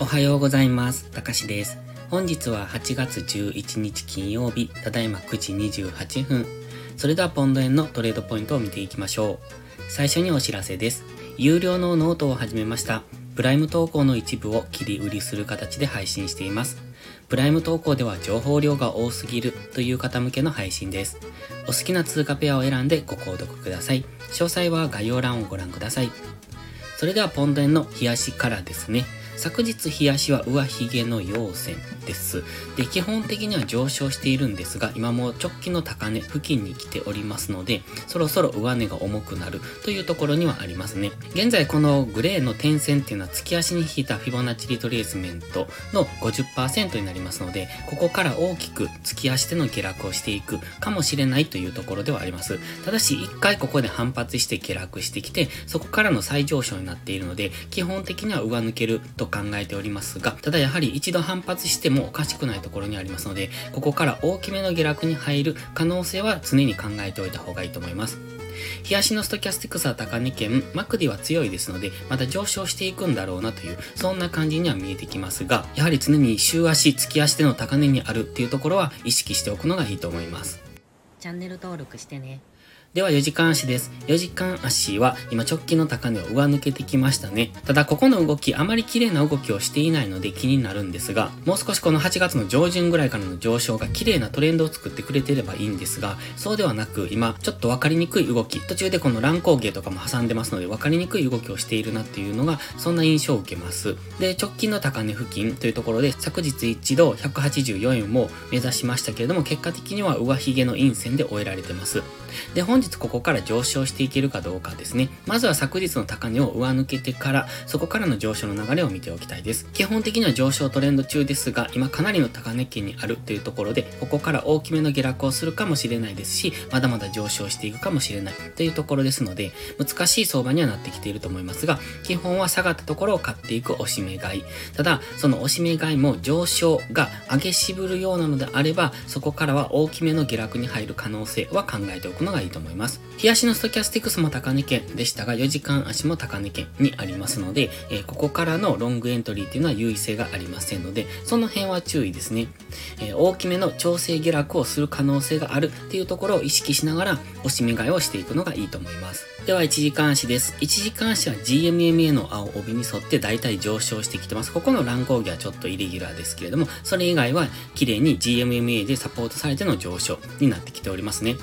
おはようございます。たかしです。本日は8月11日金曜日、ただいま9時28分。それではポンド円のトレードポイントを見ていきましょう。最初にお知らせです。有料のノートを始めました。プライム投稿の一部を切り売りする形で配信しています。プライム投稿では情報量が多すぎるという方向けの配信です。お好きな通貨ペアを選んでご購読ください。詳細は概要欄をご覧ください。それではポンド円の冷やしからですね。昨日冷やしは上髭の陽線です。で、基本的には上昇しているんですが、今も直近の高値付近に来ておりますので、そろそろ上値が重くなるというところにはありますね。現在このグレーの点線っていうのは月足に引いたフィボナッチリトレースメントの50%になりますので、ここから大きく月足での下落をしていくかもしれないというところではあります。ただし、一回ここで反発して下落してきて、そこからの再上昇になっているので、基本的には上抜けると考えておりますが、ただやはり一度反発してもおかしくないところにありますので、ここから大きめの下落に入る可能性は常に考えておいた方がいいと思います。冷やしのストキャスティクスは高値圏、マクディは強いですので、また上昇していくんだろうなという、そんな感じには見えてきますが、やはり常に週足、月足での高値にあるっていうところは意識しておくのがいいと思います。チャンネル登録してね。では4時間足です。4時間足は今直近の高値を上抜けてきましたね。ただここの動きあまり綺麗な動きをしていないので気になるんですが、もう少しこの8月の上旬ぐらいからの上昇が綺麗なトレンドを作ってくれてればいいんですが、そうではなく今ちょっと分かりにくい動き、途中でこの乱高下とかも挟んでますので分かりにくい動きをしているなっていうのがそんな印象を受けます。で、直近の高値付近というところで昨日一度184円を目指しましたけれども結果的には上髭の陰線で終えられてます。で、本本日ここから上昇していけるかどうかですね。まずは昨日の高値を上抜けてから、そこからの上昇の流れを見ておきたいです。基本的には上昇トレンド中ですが、今かなりの高値圏にあるというところで、ここから大きめの下落をするかもしれないですし、まだまだ上昇していくかもしれないというところですので、難しい相場にはなってきていると思いますが、基本は下がったところを買っていく押し目買い。ただ、その押し目買いも上昇が上げ渋るようなのであれば、そこからは大きめの下落に入る可能性は考えておくのがいいと思います。冷やしのストキャスティクスも高値圏でしたが、4時間足も高値圏にありますので、えーここからのロングエントリーっていうのは優位性がありませんので、その辺は注意ですね。えー大きめの調整下落をする可能性があるっていうところを意識しながら、押し目買いをしていくのがいいと思います。では、1時間足です。1時間足は GMMA の青帯に沿って大体上昇してきてます。ここの乱高下はちょっとイレギュラーですけれども、それ以外は綺麗に GMMA でサポートされての上昇になってきておりますね。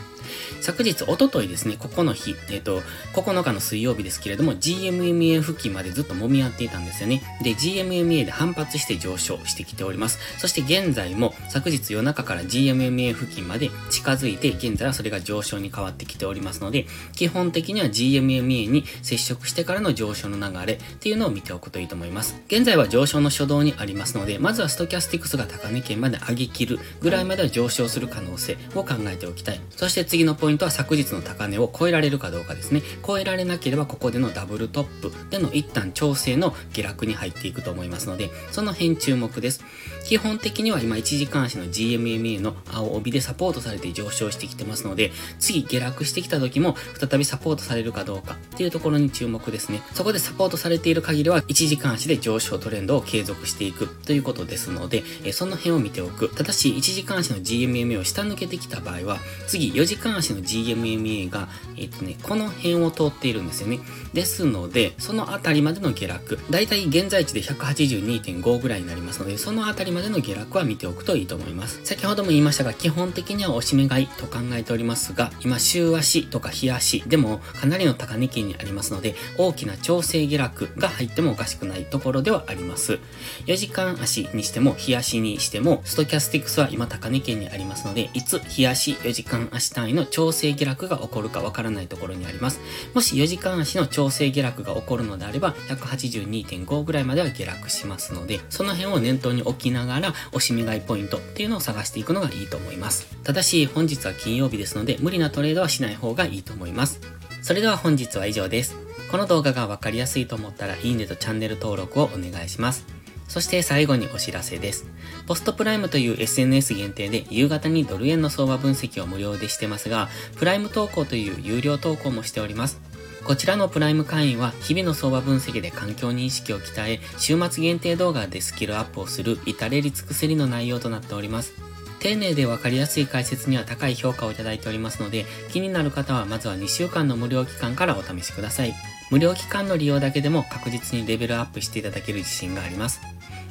昨日、おとといですね、ここの日、えっ、と、9日の水曜日ですけれども、GMMA 付近までずっと揉み合っていたんですよね。で、GMMA で反発して上昇してきております。そして現在も、昨日夜中から GMMA 付近まで近づいて、現在はそれが上昇に変わってきておりますので、基本的には GMMA に接触してからの上昇の流れっていうのを見ておくといいと思います。現在は上昇の初動にありますので、まずはストキャスティクスが高値圏まで上げ切るぐらいまでは上昇する可能性を考えておきたい。そして次のポイントは昨日の高値を超えられるかどうかですね。超えられなければここでのダブルトップでの一旦調整の下落に入っていくと思いますので、その辺注目です。基本的には今1時間足の GMMA の青帯でサポートされて上昇してきてますので、次下落してきた時も再びサポートされるかどうかっていうところに注目ですね。そこでサポートされている限りは1時間足で上昇トレンドを継続していくということですので、えその辺を見ておく。ただし1時間足の GMMA を下抜けてきた場合は、次4時間の GMMA が、えっ、とね、この辺を通っているんですよね。ですので、そのあたりまでの下落、だいたい現在地で182.5ぐらいになりますので、そのあたりまでの下落は見ておくといいと思います。先ほども言いましたが、基本的には押し目買いと考えておりますが、今、週足とか日足でもかなりの高値圏にありますので、大きな調整下落が入ってもおかしくないところではあります。4時間足にしても、日足にしても、ストキャスティクスは今高値圏にありますので、いつ日足4時間足単位の調整下落が起こるかわからないところにあります。もし4時間足の調整下落が起こるのであれば、182.5ぐらいまでは下落しますので、その辺を念頭に置きながら、押し目買いポイントっていうのを探していくのがいいと思います。ただし、本日は金曜日ですので、無理なトレードはしない方がいいと思います。それでは本日は以上です。この動画がわかりやすいと思ったら、いいねとチャンネル登録をお願いします。そして最後にお知らせです。ポストプライムという SNS 限定で夕方にドル円の相場分析を無料でしてますが、プライム投稿という有料投稿もしております。こちらのプライム会員は日々の相場分析で環境認識を鍛え、週末限定動画でスキルアップをする至れり尽くせりの内容となっております。丁寧でわかりやすい解説には高い評価をいただいておりますので、気になる方はまずは2週間の無料期間からお試しください。無料期間の利用だけでも確実にレベルアップしていただける自信があります。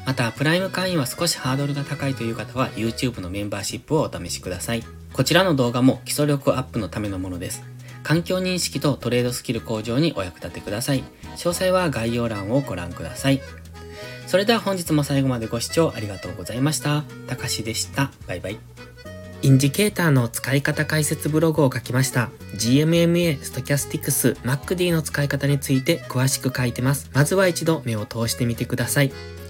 また、プライム会員は少しハードルが高いという方は YouTube のメンバーシップをお試しください。こちらの動画も基礎力アップのためのものです。環境認識とトレードスキル向上にお役立てください。詳細は概要欄をご覧ください。それでは本日も最後までご視聴ありがとうございました。たかしでした。バイバイ。インジケーターの使い方解説ブログを書きました。GMMA、ストキャスティクス、MacD の使い方について詳しく書いてます。まずは一度目を通してみてください。